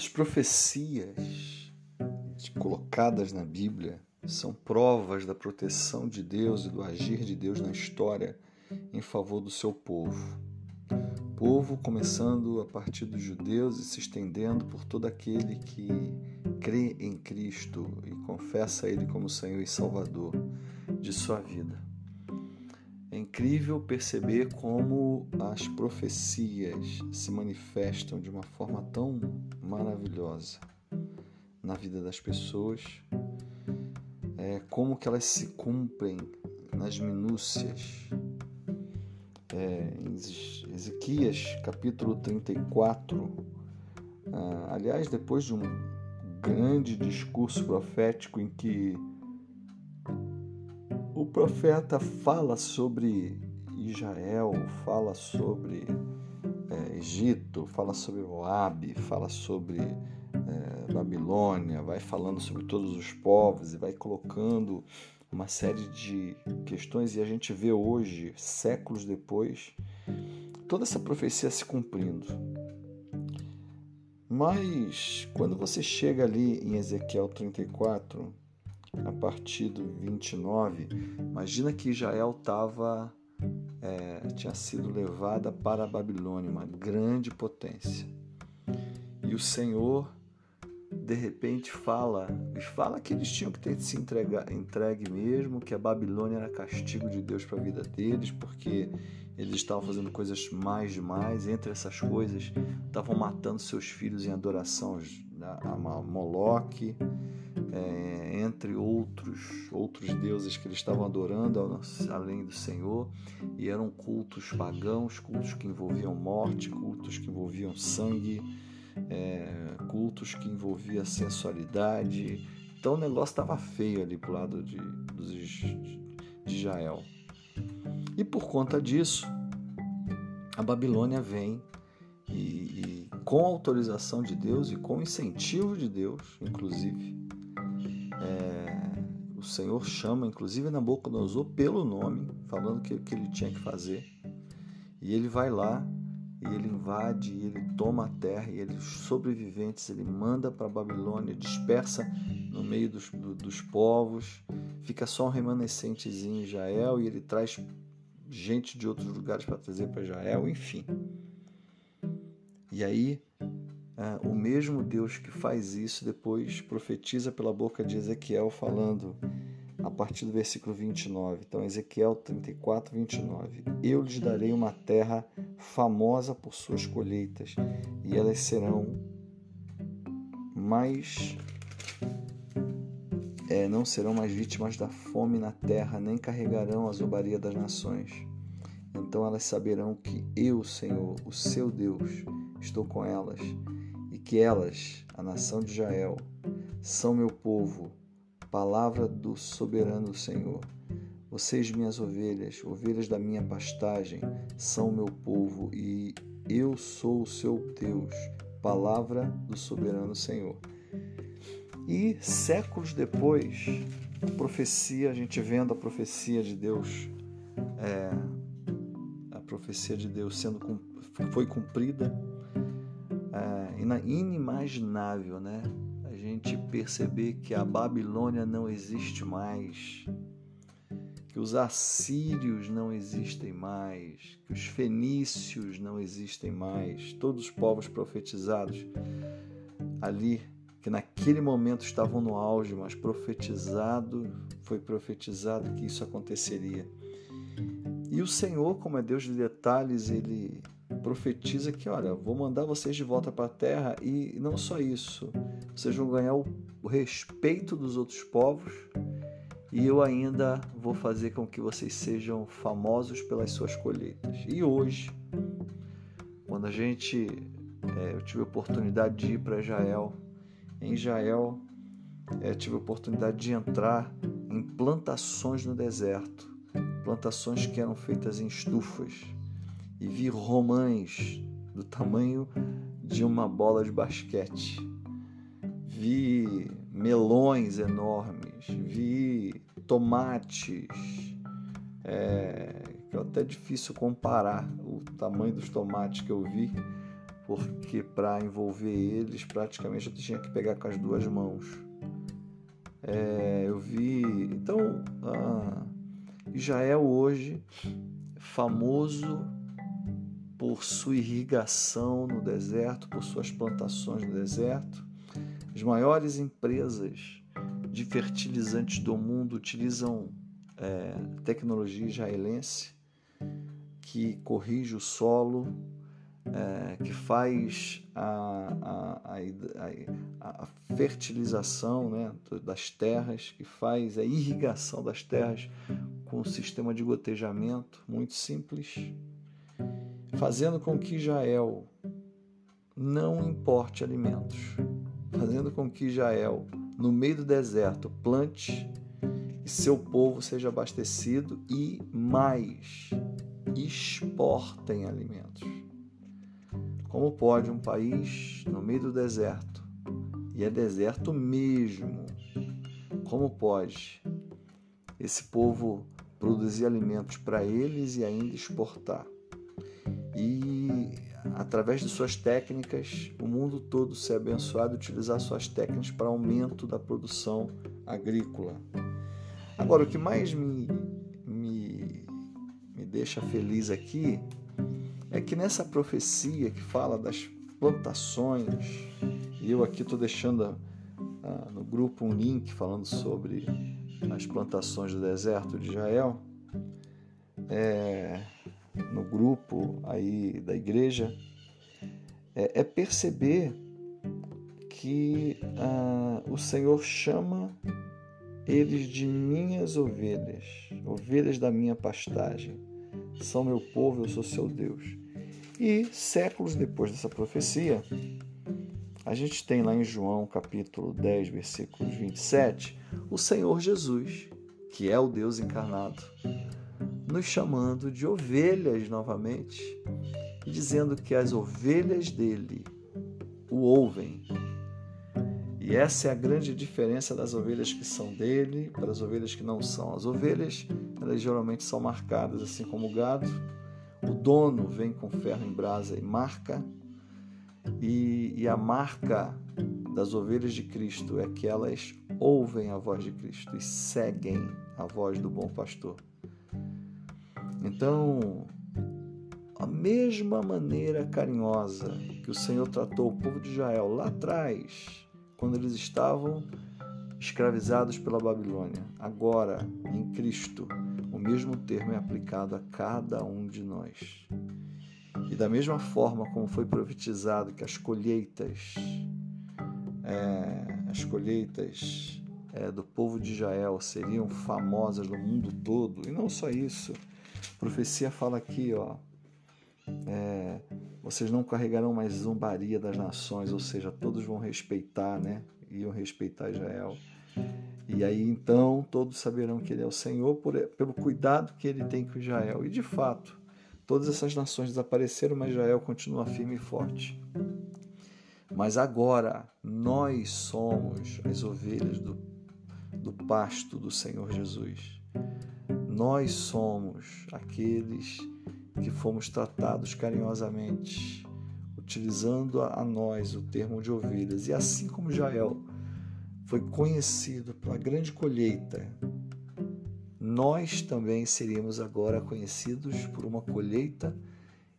As profecias colocadas na Bíblia são provas da proteção de Deus e do agir de Deus na história em favor do seu povo. Povo começando a partir dos judeus e se estendendo por todo aquele que crê em Cristo e confessa Ele como Senhor e Salvador de sua vida. Incrível perceber como as profecias se manifestam de uma forma tão maravilhosa na vida das pessoas, é, como que elas se cumprem nas minúcias. É, Ezequias capítulo 34, ah, aliás, depois de um grande discurso profético em que o profeta fala sobre Israel, fala sobre é, Egito, fala sobre Moabe, fala sobre é, Babilônia, vai falando sobre todos os povos e vai colocando uma série de questões e a gente vê hoje, séculos depois, toda essa profecia se cumprindo. Mas quando você chega ali em Ezequiel 34, a partir do 29, imagina que Israel estava é, tinha sido levada para a Babilônia, uma grande potência. E o Senhor de repente fala, e fala que eles tinham que ter se entregar, entregue mesmo, que a Babilônia era castigo de Deus para a vida deles, porque eles estavam fazendo coisas mais demais, entre essas coisas, estavam matando seus filhos em adoração a Moloque, é, entre outros outros deuses que eles estavam adorando além do Senhor, e eram cultos pagãos, cultos que envolviam morte, cultos que envolviam sangue, é, cultos que envolviam sensualidade. Então o negócio estava feio ali pro lado de, de Israel. E por conta disso, a Babilônia vem e, e, com autorização de Deus e com incentivo de Deus, inclusive, é, o Senhor chama, inclusive Nabucodonosor, pelo nome, falando que, que ele tinha que fazer. E ele vai lá e ele invade, e ele toma a terra, e ele, os sobreviventes ele manda para a Babilônia, dispersa no meio dos, do, dos povos, fica só um remanescentezinho em Israel, e ele traz gente de outros lugares para trazer para Israel, enfim. E aí, é, o mesmo Deus que faz isso depois profetiza pela boca de Ezequiel, falando a partir do versículo 29. Então, Ezequiel 34, 29. Eu lhes darei uma terra famosa por suas colheitas, e elas serão mais. É, não serão mais vítimas da fome na terra, nem carregarão a zombaria das nações. Então elas saberão que eu, Senhor, o seu Deus, estou com elas, que elas, a nação de Israel, são meu povo Palavra do soberano Senhor. Vocês, minhas ovelhas, ovelhas da minha pastagem, são meu povo e eu sou o seu Deus. Palavra do soberano Senhor. E séculos depois, a profecia, a gente vendo a profecia de Deus, é, a profecia de Deus sendo foi cumprida, inimaginável, né? gente perceber que a Babilônia não existe mais, que os assírios não existem mais, que os fenícios não existem mais, todos os povos profetizados ali, que naquele momento estavam no auge, mas profetizado, foi profetizado que isso aconteceria. E o Senhor, como é Deus de detalhes, ele profetiza que, olha, vou mandar vocês de volta para a terra e não só isso, vocês vão ganhar o respeito dos outros povos e eu ainda vou fazer com que vocês sejam famosos pelas suas colheitas. E hoje, quando a gente, é, eu tive a oportunidade de ir para Israel, em Israel, é, tive a oportunidade de entrar em plantações no deserto, plantações que eram feitas em estufas e vi romães do tamanho de uma bola de basquete. Vi melões enormes, vi tomates, é, que é até difícil comparar o tamanho dos tomates que eu vi, porque para envolver eles praticamente eu tinha que pegar com as duas mãos. É, eu vi. Então, ah, Israel hoje, famoso por sua irrigação no deserto, por suas plantações no deserto. As maiores empresas de fertilizantes do mundo utilizam é, tecnologia israelense que corrige o solo, é, que faz a, a, a, a, fertilização né, das terras, que faz a irrigação das terras com um sistema de gotejamento muito simples, fazendo com que Israel não importe alimentos, fazendo com que Israel, no meio do deserto, plante e seu povo seja abastecido e mais exportem alimentos. Como pode um país no meio do deserto, e é deserto mesmo, como pode esse povo produzir alimentos para eles e ainda exportar? E através de suas técnicas, o mundo todo ser abençoado utilizar suas técnicas para aumento da produção agrícola. Agora, o que mais me, me, me deixa feliz aqui é que nessa profecia que fala das plantações, e eu aqui estou deixando ah, no grupo um link falando sobre as plantações do deserto de Israel, é, no grupo aí da igreja, é, é perceber que ah, o Senhor chama eles de minhas ovelhas, ovelhas da minha pastagem. São meu povo, eu sou seu Deus. E séculos depois dessa profecia, a gente tem lá em João capítulo 10, versículos 27, o Senhor Jesus, que é o Deus encarnado, nos chamando de ovelhas novamente dizendo que as ovelhas dele o ouvem. E essa é a grande diferença das ovelhas que são dele para as ovelhas que não são. As ovelhas, elas geralmente são marcadas assim como o gado, o dono vem com ferro em brasa e marca, e, e a marca das ovelhas de Cristo é que elas ouvem a voz de Cristo e seguem a voz do bom pastor. Então, a mesma maneira carinhosa que o Senhor tratou o povo de Israel lá atrás, quando eles estavam escravizados pela Babilônia, agora em Cristo, mesmo termo é aplicado a cada um de nós. E da mesma forma como foi profetizado que as colheitas, é, as colheitas é, do povo de Israel seriam famosas no mundo todo, e não só isso, a profecia fala aqui, ó, é, vocês não carregarão mais zombaria das nações, ou seja, todos vão respeitar, né? Iam respeitar Israel. E aí então todos saberão que ele é o Senhor por, pelo cuidado que ele tem com Israel. E de fato, todas essas nações desapareceram, mas Israel continua firme e forte. Mas agora nós somos as ovelhas do, do pasto do Senhor Jesus. Nós somos aqueles que fomos tratados carinhosamente, utilizando a nós o termo de ovelhas. E assim como Israel foi conhecido pela grande colheita, nós também seríamos agora conhecidos por uma colheita,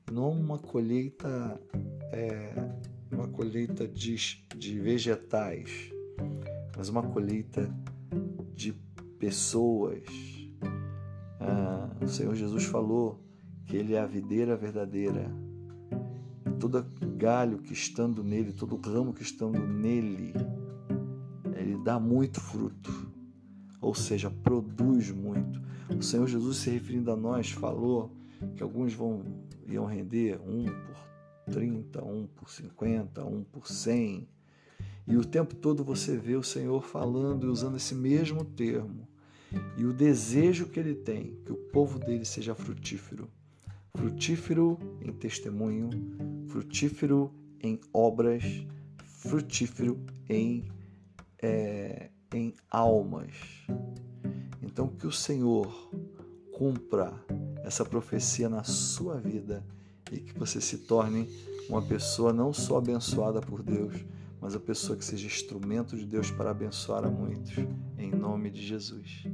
não uma colheita, é, uma colheita de, de vegetais, mas uma colheita de pessoas. Ah, o Senhor Jesus falou que Ele é a videira verdadeira. Todo galho que estando nele, todo ramo que estando nele, dá muito fruto, ou seja, produz muito. O Senhor Jesus, se referindo a nós, falou que alguns vão iam render um por 30, um por 50, um por 100. E o tempo todo você vê o Senhor falando e usando esse mesmo termo. E o desejo que ele tem, que o povo dele seja frutífero. Frutífero em testemunho, frutífero em obras, frutífero em é, em almas. Então, que o Senhor cumpra essa profecia na sua vida e que você se torne uma pessoa não só abençoada por Deus, mas a pessoa que seja instrumento de Deus para abençoar a muitos. Em nome de Jesus.